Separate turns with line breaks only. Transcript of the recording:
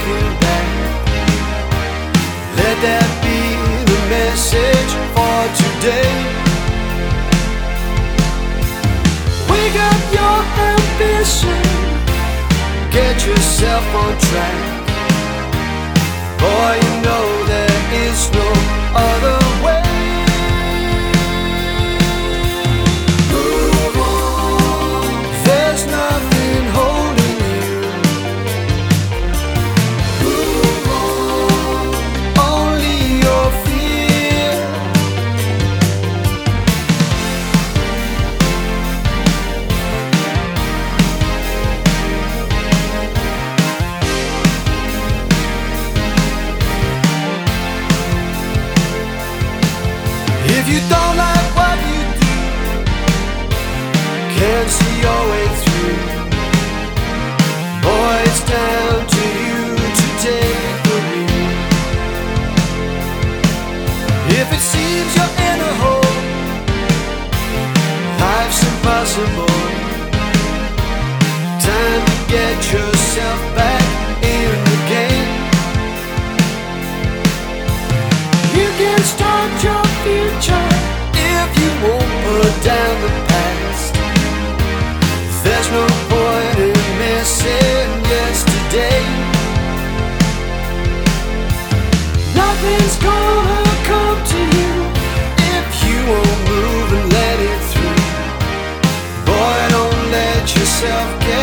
looking back. Let that be the message for today. Wake up your ambition, get yourself on track. Boy, you know there is no you don't like what you do, can't see your way through. Boy, it's down to you to take the lead. If it seems you're in a hole, life's impossible. Time to get yourself. yourself get